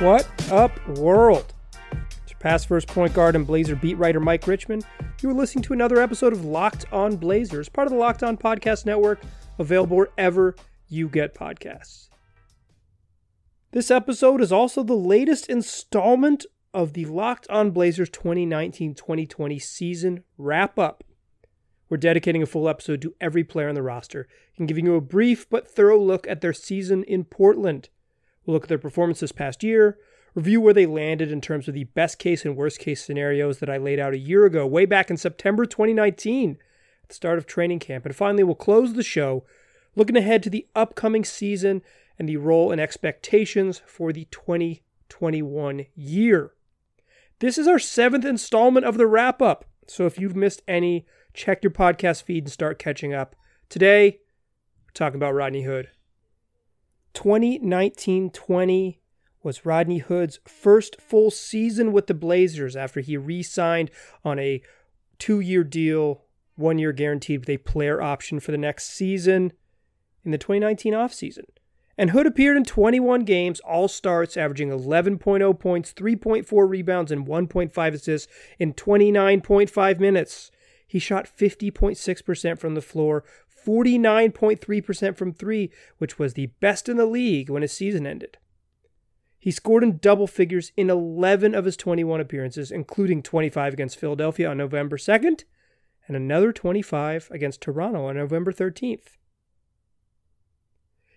What up, world? It's your pass first point guard and Blazer beat writer Mike Richman. You are listening to another episode of Locked On Blazers, part of the Locked On Podcast Network, available wherever you get podcasts. This episode is also the latest installment of the Locked On Blazers 2019 2020 season wrap up. We're dedicating a full episode to every player on the roster and giving you a brief but thorough look at their season in Portland. We'll look at their performance this past year, review where they landed in terms of the best case and worst case scenarios that I laid out a year ago, way back in September 2019, at the start of training camp. And finally, we'll close the show looking ahead to the upcoming season and the role and expectations for the 2021 year. This is our seventh installment of the wrap up. So if you've missed any, check your podcast feed and start catching up. Today, we're talking about Rodney Hood. 2019 20 was Rodney Hood's first full season with the Blazers after he re signed on a two year deal, one year guaranteed with a player option for the next season in the 2019 offseason. And Hood appeared in 21 games, all starts, averaging 11.0 points, 3.4 rebounds, and 1.5 assists in 29.5 minutes. He shot 50.6% from the floor, 49.3% from three, which was the best in the league when his season ended. He scored in double figures in 11 of his 21 appearances, including 25 against Philadelphia on November 2nd and another 25 against Toronto on November 13th.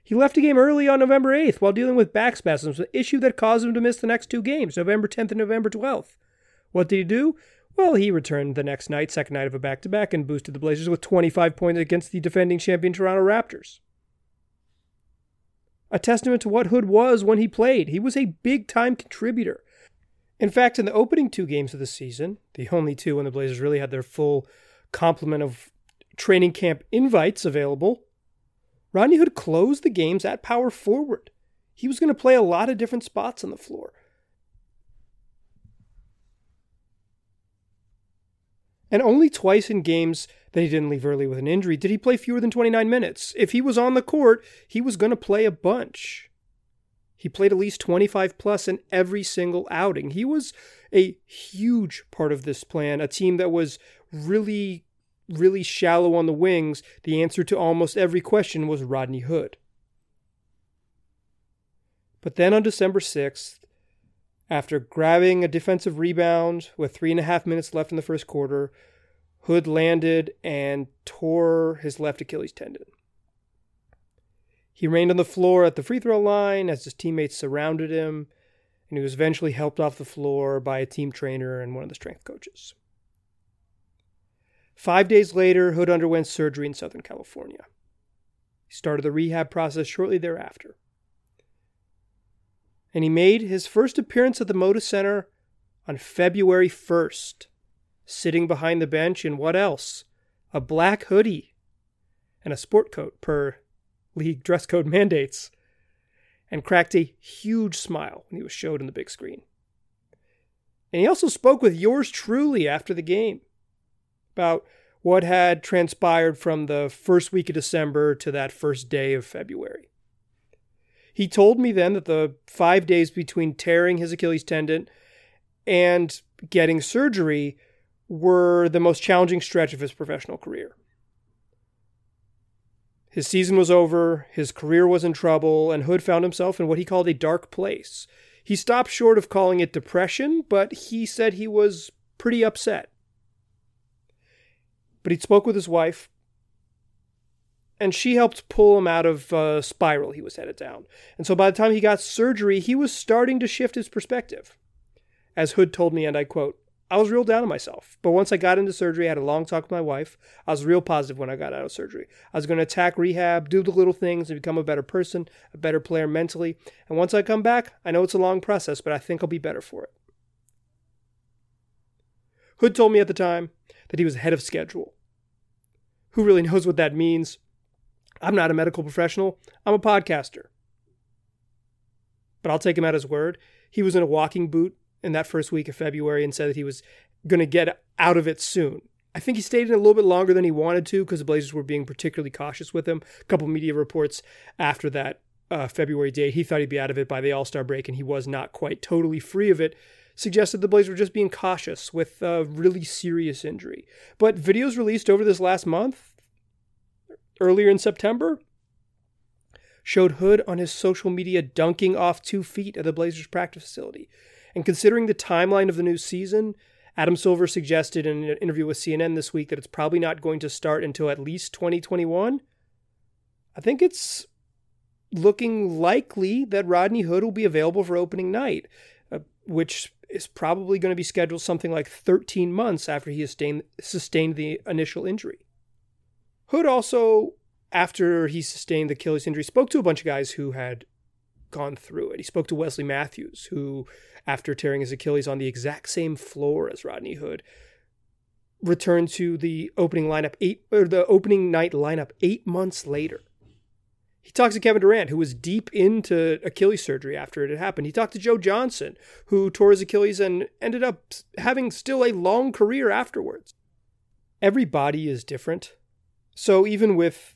He left a game early on November 8th while dealing with back spasms, an issue that caused him to miss the next two games, November 10th and November 12th. What did he do? Well, he returned the next night, second night of a back to back, and boosted the Blazers with 25 points against the defending champion Toronto Raptors. A testament to what Hood was when he played. He was a big time contributor. In fact, in the opening two games of the season, the only two when the Blazers really had their full complement of training camp invites available, Rodney Hood closed the games at power forward. He was going to play a lot of different spots on the floor. And only twice in games that he didn't leave early with an injury did he play fewer than 29 minutes. If he was on the court, he was going to play a bunch. He played at least 25 plus in every single outing. He was a huge part of this plan, a team that was really, really shallow on the wings. The answer to almost every question was Rodney Hood. But then on December 6th, after grabbing a defensive rebound with three and a half minutes left in the first quarter, Hood landed and tore his left Achilles tendon. He remained on the floor at the free throw line as his teammates surrounded him, and he was eventually helped off the floor by a team trainer and one of the strength coaches. Five days later, Hood underwent surgery in Southern California. He started the rehab process shortly thereafter and he made his first appearance at the Moda Center on February 1st, sitting behind the bench in what else? A black hoodie and a sport coat per league dress code mandates, and cracked a huge smile when he was showed on the big screen. And he also spoke with yours truly after the game about what had transpired from the first week of December to that first day of February. He told me then that the five days between tearing his Achilles tendon and getting surgery were the most challenging stretch of his professional career. His season was over, his career was in trouble, and Hood found himself in what he called a dark place. He stopped short of calling it depression, but he said he was pretty upset. But he spoke with his wife, and she helped pull him out of a spiral he was headed down. And so by the time he got surgery, he was starting to shift his perspective. As Hood told me, and I quote, I was real down on myself. But once I got into surgery, I had a long talk with my wife. I was real positive when I got out of surgery. I was going to attack rehab, do the little things, and become a better person, a better player mentally. And once I come back, I know it's a long process, but I think I'll be better for it. Hood told me at the time that he was ahead of schedule. Who really knows what that means? I'm not a medical professional, I'm a podcaster. But I'll take him at his word. He was in a walking boot in that first week of February and said that he was going to get out of it soon. I think he stayed in a little bit longer than he wanted to because the Blazers were being particularly cautious with him. A couple media reports after that uh, February date. He thought he'd be out of it by the All Star break, and he was not quite totally free of it. Suggested the Blazers were just being cautious with a really serious injury. But videos released over this last month, earlier in September, showed Hood on his social media dunking off two feet at the Blazers practice facility. And considering the timeline of the new season, Adam Silver suggested in an interview with CNN this week that it's probably not going to start until at least 2021. I think it's looking likely that Rodney Hood will be available for opening night, uh, which is probably going to be scheduled something like 13 months after he sustained, sustained the initial injury. Hood also, after he sustained the Achilles injury, spoke to a bunch of guys who had gone through it. He spoke to Wesley Matthews, who, after tearing his Achilles on the exact same floor as Rodney Hood, returned to the opening lineup eight or the opening night lineup eight months later. He talks to Kevin Durant, who was deep into Achilles surgery after it had happened. He talked to Joe Johnson, who tore his Achilles and ended up having still a long career afterwards. Every body is different. So even with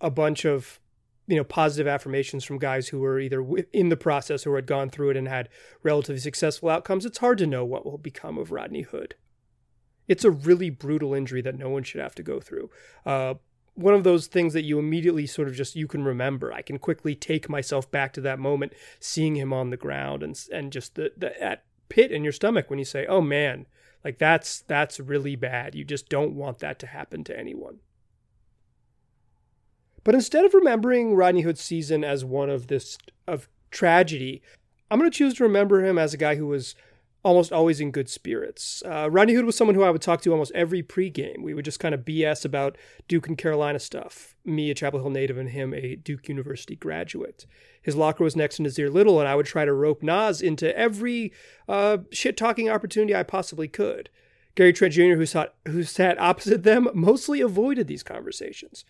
a bunch of you know positive affirmations from guys who were either in the process or had gone through it and had relatively successful outcomes, it's hard to know what will become of Rodney Hood. It's a really brutal injury that no one should have to go through. Uh, one of those things that you immediately sort of just you can remember. I can quickly take myself back to that moment, seeing him on the ground and and just the, the that pit in your stomach when you say, "Oh man, like that's that's really bad." You just don't want that to happen to anyone. But instead of remembering Rodney Hood's season as one of this of tragedy, I'm going to choose to remember him as a guy who was almost always in good spirits. Uh, Rodney Hood was someone who I would talk to almost every pregame. We would just kind of BS about Duke and Carolina stuff. Me, a Chapel Hill native, and him, a Duke University graduate. His locker was next to Nassir Little, and I would try to rope Nas into every uh, shit talking opportunity I possibly could. Gary Trent Jr., who sat, who sat opposite them, mostly avoided these conversations.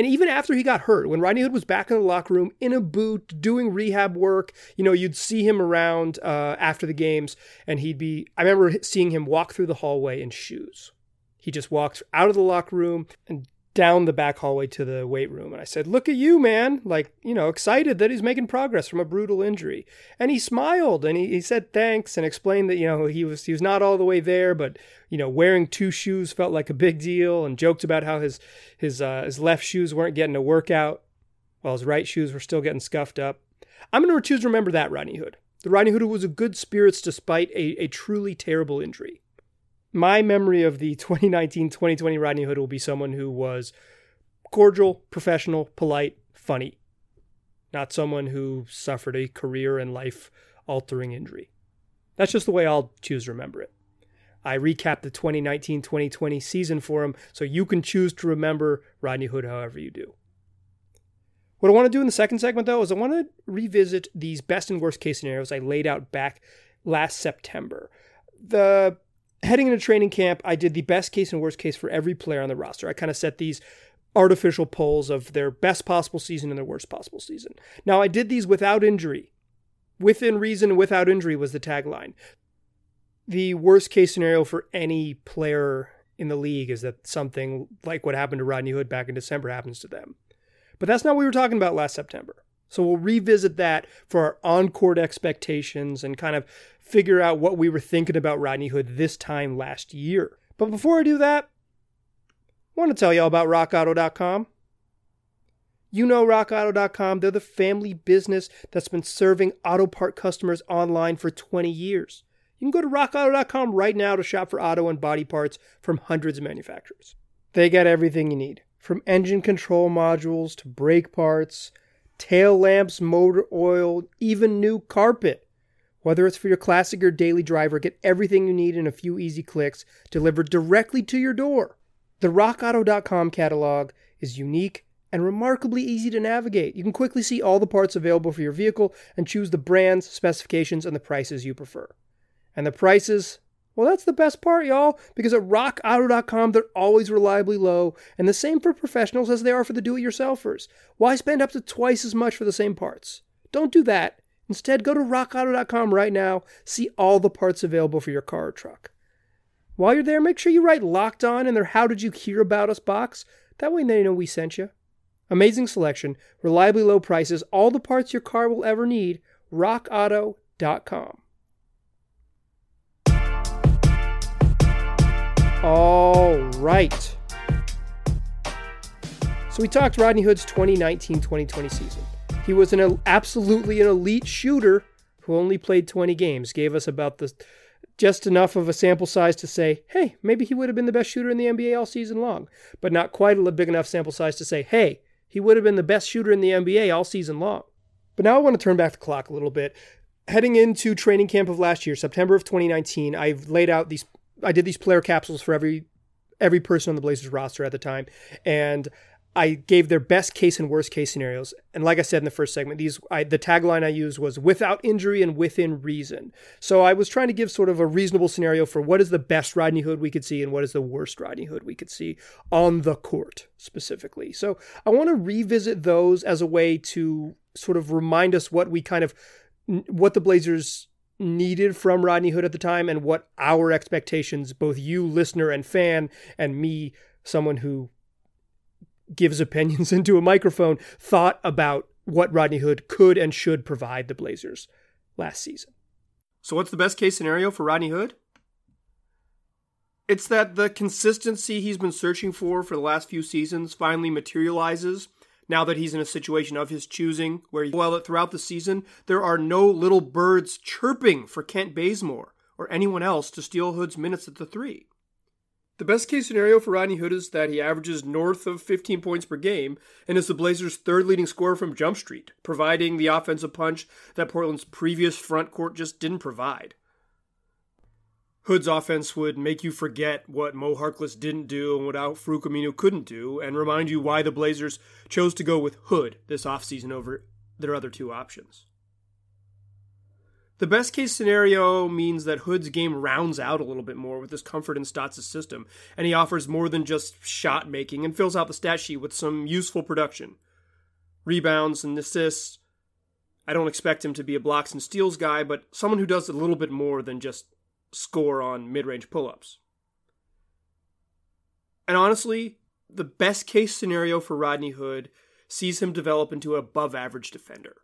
And even after he got hurt, when Rodney Hood was back in the locker room in a boot doing rehab work, you know, you'd see him around uh, after the games, and he'd be. I remember seeing him walk through the hallway in shoes. He just walked out of the locker room and down the back hallway to the weight room. And I said, Look at you, man. Like, you know, excited that he's making progress from a brutal injury. And he smiled and he, he said thanks and explained that, you know, he was he was not all the way there, but, you know, wearing two shoes felt like a big deal and joked about how his his uh, his left shoes weren't getting a workout while his right shoes were still getting scuffed up. I'm gonna choose to remember that Rodney Hood. The Rodney Hood who was a good spirits despite a, a truly terrible injury my memory of the 2019 2020 Rodney Hood will be someone who was cordial, professional, polite, funny, not someone who suffered a career and life altering injury. That's just the way I'll choose to remember it. I recap the 2019 2020 season for him, so you can choose to remember Rodney Hood however you do. What I want to do in the second segment, though, is I want to revisit these best and worst case scenarios I laid out back last September. The heading into training camp, I did the best case and worst case for every player on the roster. I kind of set these artificial poles of their best possible season and their worst possible season. Now, I did these without injury. Within reason, without injury was the tagline. The worst case scenario for any player in the league is that something like what happened to Rodney Hood back in December happens to them. But that's not what we were talking about last September. So we'll revisit that for our on court expectations and kind of figure out what we were thinking about Rodney Hood this time last year. But before I do that, I want to tell you all about rockauto.com. You know rockauto.com, they're the family business that's been serving auto part customers online for 20 years. You can go to rockauto.com right now to shop for auto and body parts from hundreds of manufacturers. They got everything you need, from engine control modules to brake parts, tail lamps, motor oil, even new carpet. Whether it's for your classic or daily driver, get everything you need in a few easy clicks delivered directly to your door. The RockAuto.com catalog is unique and remarkably easy to navigate. You can quickly see all the parts available for your vehicle and choose the brands, specifications, and the prices you prefer. And the prices, well, that's the best part, y'all, because at rockauto.com, they're always reliably low, and the same for professionals as they are for the do it yourselfers. Why spend up to twice as much for the same parts? Don't do that. Instead, go to rockauto.com right now, see all the parts available for your car or truck. While you're there, make sure you write locked on in their How Did You Hear About Us box. That way they know we sent you. Amazing selection, reliably low prices, all the parts your car will ever need. RockAuto.com. All right. So we talked Rodney Hood's 2019-2020 season. He was an absolutely an elite shooter who only played 20 games. Gave us about the just enough of a sample size to say, hey, maybe he would have been the best shooter in the NBA all season long, but not quite a big enough sample size to say, hey, he would have been the best shooter in the NBA all season long. But now I want to turn back the clock a little bit. Heading into training camp of last year, September of 2019, I've laid out these I did these player capsules for every every person on the Blazers roster at the time and I gave their best case and worst case scenarios. And like I said in the first segment, these I, the tagline I used was without injury and within reason. So I was trying to give sort of a reasonable scenario for what is the best Rodney Hood we could see and what is the worst Rodney Hood we could see on the court specifically. So I want to revisit those as a way to sort of remind us what we kind of what the Blazers needed from Rodney Hood at the time and what our expectations, both you listener and fan, and me, someone who gives opinions into a microphone, thought about what Rodney Hood could and should provide the Blazers last season. So, what's the best case scenario for Rodney Hood? It's that the consistency he's been searching for for the last few seasons finally materializes now that he's in a situation of his choosing, where while throughout the season there are no little birds chirping for Kent Bazemore or anyone else to steal Hood's minutes at the three. The best case scenario for Rodney Hood is that he averages north of 15 points per game and is the Blazers' third leading scorer from Jump Street, providing the offensive punch that Portland's previous front court just didn't provide. Hood's offense would make you forget what Mo Harkless didn't do and what Al-Farouq Aminu couldn't do, and remind you why the Blazers chose to go with Hood this offseason over their other two options. The best case scenario means that Hood's game rounds out a little bit more with his comfort in Stotts' system, and he offers more than just shot making and fills out the stat sheet with some useful production. Rebounds and assists. I don't expect him to be a blocks and steals guy, but someone who does a little bit more than just score on mid range pull ups. And honestly, the best case scenario for Rodney Hood sees him develop into an above average defender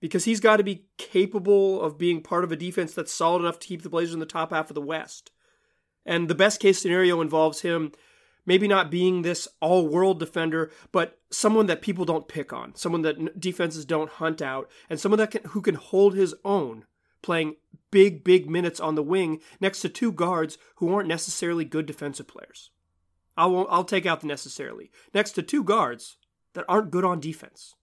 because he's got to be capable of being part of a defense that's solid enough to keep the Blazers in the top half of the West. And the best case scenario involves him maybe not being this all world defender, but someone that people don't pick on, someone that defenses don't hunt out, and someone that can, who can hold his own, playing big, big minutes on the wing next to two guards who aren't necessarily good defensive players. I won't, I'll take out the necessarily. Next to two guards that aren't good on defense.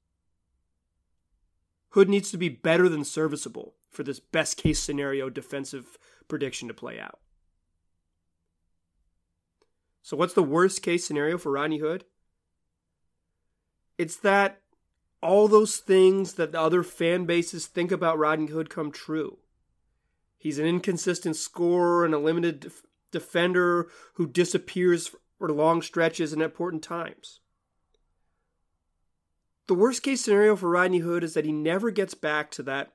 Hood needs to be better than serviceable for this best case scenario defensive prediction to play out. So, what's the worst case scenario for Rodney Hood? It's that all those things that the other fan bases think about Rodney Hood come true. He's an inconsistent scorer and a limited def- defender who disappears for long stretches and important times. The worst case scenario for Rodney Hood is that he never gets back to that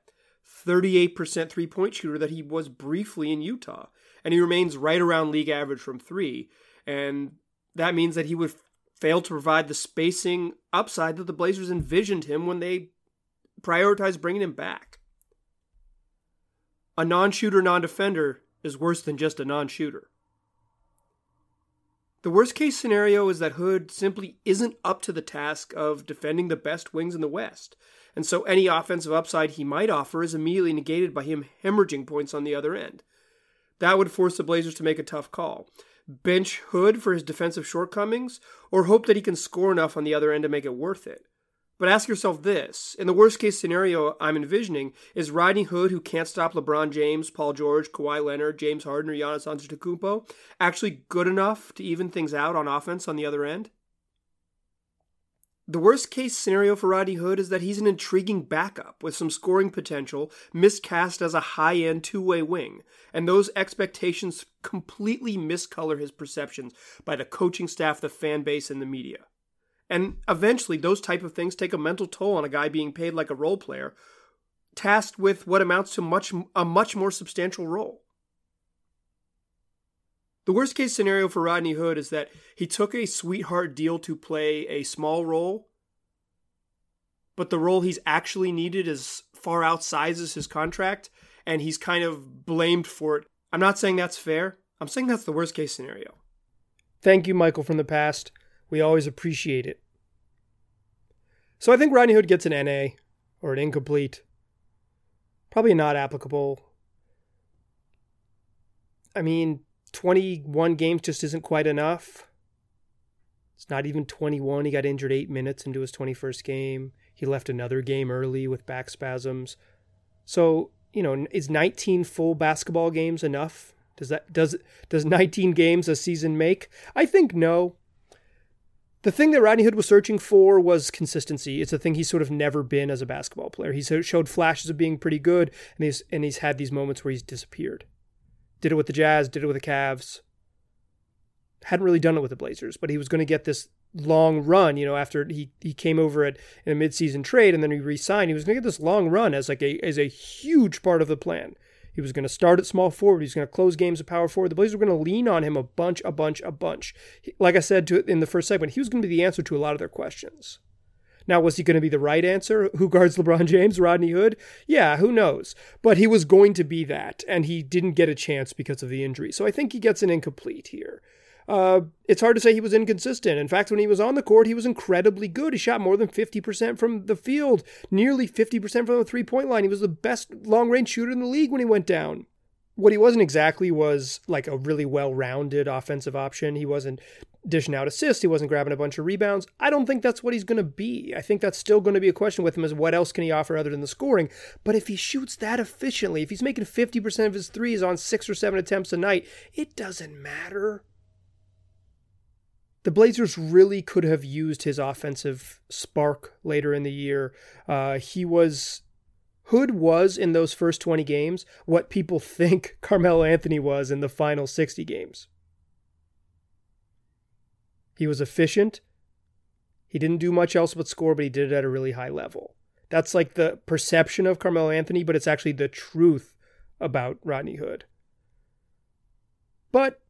38% three point shooter that he was briefly in Utah. And he remains right around league average from three. And that means that he would fail to provide the spacing upside that the Blazers envisioned him when they prioritized bringing him back. A non shooter, non defender is worse than just a non shooter. The worst case scenario is that Hood simply isn't up to the task of defending the best wings in the West, and so any offensive upside he might offer is immediately negated by him hemorrhaging points on the other end. That would force the Blazers to make a tough call. Bench Hood for his defensive shortcomings, or hope that he can score enough on the other end to make it worth it. But ask yourself this in the worst case scenario I'm envisioning, is Rodney Hood, who can't stop LeBron James, Paul George, Kawhi Leonard, James Harden, or Giannis Antetokounmpo, actually good enough to even things out on offense on the other end? The worst case scenario for Rodney Hood is that he's an intriguing backup with some scoring potential, miscast as a high end two way wing, and those expectations completely miscolor his perceptions by the coaching staff, the fan base, and the media. And eventually, those type of things take a mental toll on a guy being paid like a role player, tasked with what amounts to much a much more substantial role. The worst case scenario for Rodney Hood is that he took a sweetheart deal to play a small role, but the role he's actually needed is far outsizes his contract, and he's kind of blamed for it. I'm not saying that's fair. I'm saying that's the worst case scenario. Thank you, Michael, from the past. We always appreciate it. So I think Rodney Hood gets an NA or an incomplete. Probably not applicable. I mean, 21 games just isn't quite enough. It's not even 21. He got injured eight minutes into his 21st game. He left another game early with back spasms. So, you know, is 19 full basketball games enough? Does that does does 19 games a season make? I think no. The thing that Rodney Hood was searching for was consistency. It's a thing he's sort of never been as a basketball player. He showed flashes of being pretty good, and he's and he's had these moments where he's disappeared. Did it with the Jazz, did it with the Cavs. Hadn't really done it with the Blazers, but he was going to get this long run, you know, after he, he came over at in a midseason trade and then he re-signed. He was going to get this long run as like a as a huge part of the plan. He was going to start at small forward. He was going to close games at power forward. The Blazers were going to lean on him a bunch, a bunch, a bunch. Like I said to, in the first segment, he was going to be the answer to a lot of their questions. Now, was he going to be the right answer? Who guards LeBron James? Rodney Hood? Yeah, who knows? But he was going to be that, and he didn't get a chance because of the injury. So I think he gets an incomplete here. Uh, it's hard to say he was inconsistent. In fact, when he was on the court, he was incredibly good. He shot more than 50% from the field, nearly 50% from the three point line. He was the best long range shooter in the league when he went down what he wasn't exactly was like a really well-rounded offensive option. He wasn't dishing out assists. He wasn't grabbing a bunch of rebounds. I don't think that's what he's going to be. I think that's still going to be a question with him is what else can he offer other than the scoring? But if he shoots that efficiently, if he's making 50% of his threes on 6 or 7 attempts a night, it doesn't matter. The Blazers really could have used his offensive spark later in the year. Uh, he was Hood was in those first 20 games what people think Carmelo Anthony was in the final 60 games. He was efficient. He didn't do much else but score, but he did it at a really high level. That's like the perception of Carmelo Anthony, but it's actually the truth about Rodney Hood. But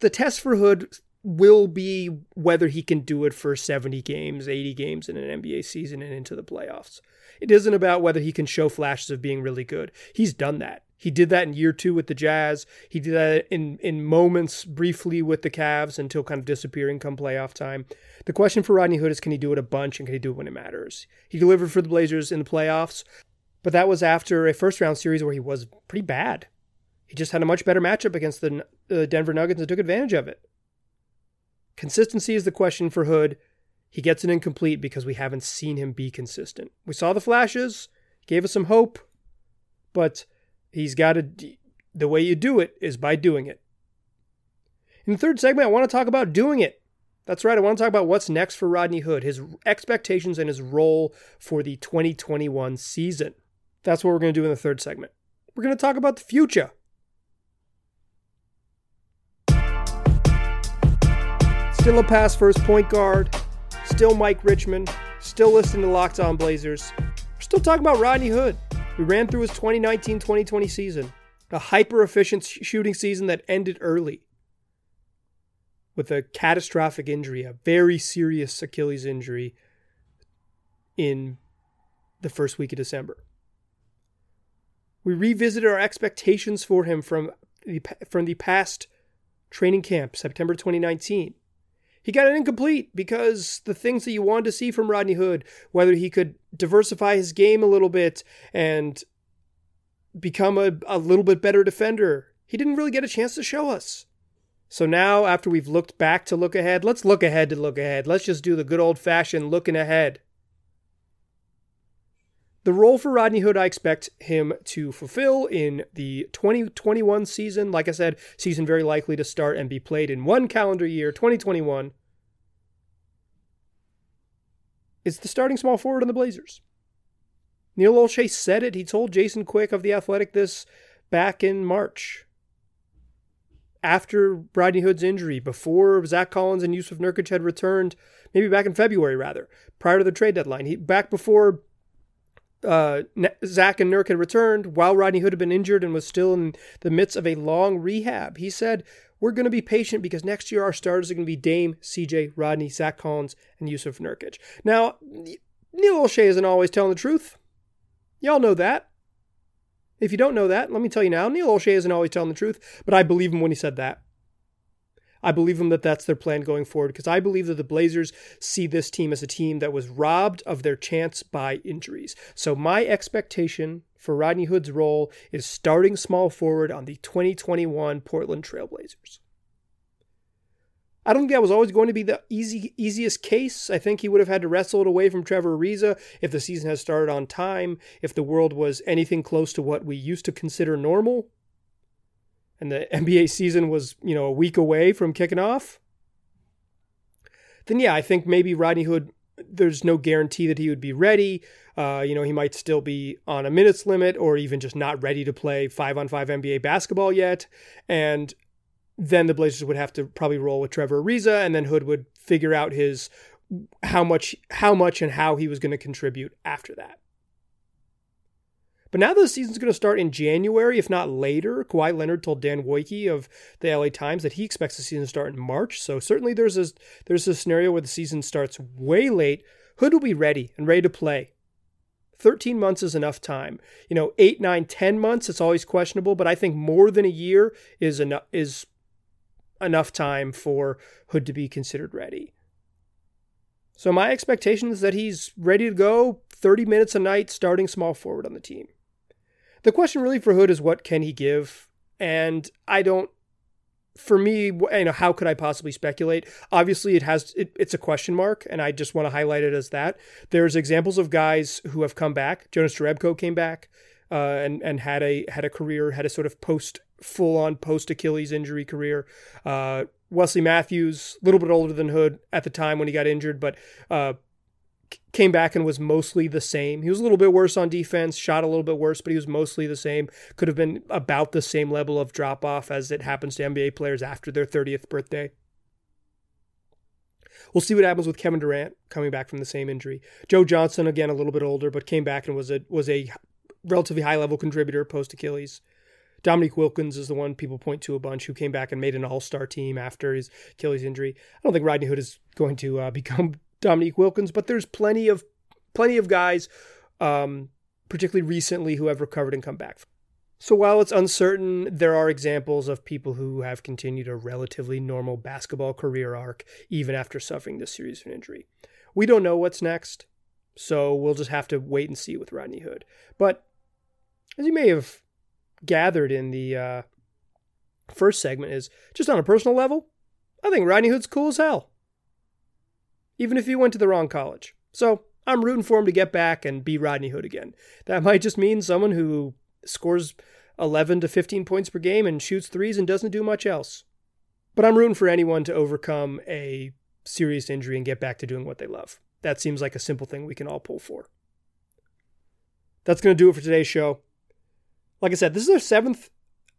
the test for Hood will be whether he can do it for 70 games, 80 games in an NBA season and into the playoffs. It isn't about whether he can show flashes of being really good. He's done that. He did that in year two with the Jazz. He did that in, in moments briefly with the Cavs until kind of disappearing come playoff time. The question for Rodney Hood is can he do it a bunch and can he do it when it matters? He delivered for the Blazers in the playoffs, but that was after a first round series where he was pretty bad. He just had a much better matchup against the uh, Denver Nuggets and took advantage of it. Consistency is the question for Hood. He gets an incomplete because we haven't seen him be consistent. We saw the flashes, gave us some hope, but he's got to. The way you do it is by doing it. In the third segment, I want to talk about doing it. That's right, I want to talk about what's next for Rodney Hood, his expectations and his role for the 2021 season. That's what we're going to do in the third segment. We're going to talk about the future. Still a pass first point guard. Still Mike Richman. Still listening to Locked On Blazers. We're still talking about Rodney Hood. We ran through his 2019 2020 season, a hyper efficient shooting season that ended early with a catastrophic injury, a very serious Achilles injury in the first week of December. We revisited our expectations for him from the, from the past training camp, September 2019. He got it incomplete because the things that you wanted to see from Rodney Hood, whether he could diversify his game a little bit and become a, a little bit better defender, he didn't really get a chance to show us. So now, after we've looked back to look ahead, let's look ahead to look ahead. Let's just do the good old fashioned looking ahead. The role for Rodney Hood, I expect him to fulfill in the 2021 season. Like I said, season very likely to start and be played in one calendar year, 2021. Is the starting small forward on the Blazers. Neil Olshey said it. He told Jason Quick of The Athletic this back in March. After Rodney Hood's injury, before Zach Collins and Jusuf Nurkic had returned, maybe back in February rather, prior to the trade deadline. He back before uh, Zach and Nurk had returned while Rodney Hood had been injured and was still in the midst of a long rehab. He said, We're going to be patient because next year our starters are going to be Dame, CJ, Rodney, Zach Collins, and Jusuf Nurkic. Now, Neil Olshey isn't always telling the truth. Y'all know that. If you don't know that, let me tell you now, Neil Olshey isn't always telling the truth, but I believe him when he said that. I believe them that that's their plan going forward because I believe that the Blazers see this team as a team that was robbed of their chance by injuries. So my expectation for Rodney Hood's role is starting small forward on the 2021 Portland Trailblazers. I don't think that was always going to be the easy easiest case. I think he would have had to wrestle it away from Trevor Ariza if the season had started on time, if the world was anything close to what we used to consider normal and the NBA season was, you know, a week away from kicking off, then yeah, I think maybe Rodney Hood, there's no guarantee that he would be ready. Uh, you know, he might still be on a minutes limit or even just not ready to play five on five NBA basketball yet. And then the Blazers would have to probably roll with Trevor Ariza, and then Hood would figure out his how much how much and how he was going to contribute after that. But now the season's going to start in January, if not later. Kawhi Leonard told Dan Woike of the LA Times that he expects the season to start in March. So certainly there's a, there's a scenario where the season starts way late. Hood will be ready and ready to play. 13 months is enough time. You know, 8, 9, 10 months, it's always questionable, but I think more than a year is enough is enough time for Hood to be considered ready. So my expectation is that he's ready to go 30 minutes a night starting small forward on the team. The question really for Hood is what can he give? And I don't for me, you know, how could I possibly speculate? Obviously, it has it, it's a question mark, and I just want to highlight it as that. There's examples of guys who have come back. Jonas Jerebko came back uh, and and had a had a career, had a sort of post full on post Achilles injury career. Uh, Wesley Matthews, a little bit older than Hood at the time when he got injured, but uh, came back and was mostly the same. He was a little bit worse on defense, shot a little bit worse, but he was mostly the same. Could have been about the same level of drop off as it happens to NBA players after their 30th birthday. We'll see what happens with Kevin Durant coming back from the same injury. Joe Johnson, again, a little bit older, but came back and was a was a relatively high level contributor post Achilles. Dominique Wilkins is the one people point to a bunch who came back and made an all star team after his Achilles injury. I don't think Rodney Hood is going to uh, become Dominique Wilkins, but there's plenty of plenty of guys, um, particularly recently, who have recovered and come back. So while it's uncertain, there are examples of people who have continued a relatively normal basketball career arc even after suffering this series of injury. We don't know what's next, so we'll just have to wait and see with Rodney Hood. But as you may have gathered in the uh, first segment, is just on a personal level, I think Rodney Hood's cool as hell even if he went to the wrong college. So I'm rooting for him to get back and be Rodney Hood again. That might just mean someone who scores 11 to 15 points per game and shoots threes and doesn't do much else. But I'm rooting for anyone to overcome a serious injury and get back to doing what they love. That seems like a simple thing we can all pull for. That's going to do it for today's show. Like I said, this is our seventh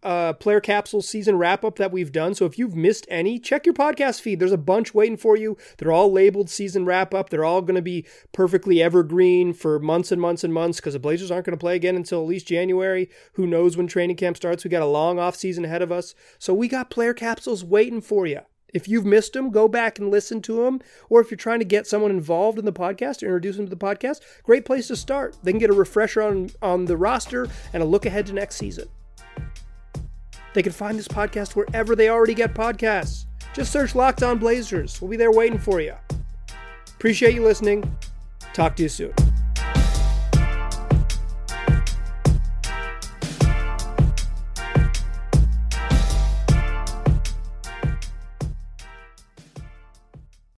uh, player capsule season wrap up that we've done. So if you've missed any, check your podcast feed. There's a bunch waiting for you. They're all labeled season wrap up. They're all going to be perfectly evergreen for months and months and months because the Blazers aren't going to play again until at least January. Who knows when training camp starts? We got a long off season ahead of us. So we got player capsules waiting for you. If you've missed them, go back and listen to them. Or if you're trying to get someone involved in the podcast or introduce them to the podcast, great place to start. They can get a refresher on, on the roster and a look ahead to next season. They can find this podcast wherever they already get podcasts. Just search Locked On Blazers. We'll be there waiting for you. Appreciate you listening. Talk to you soon.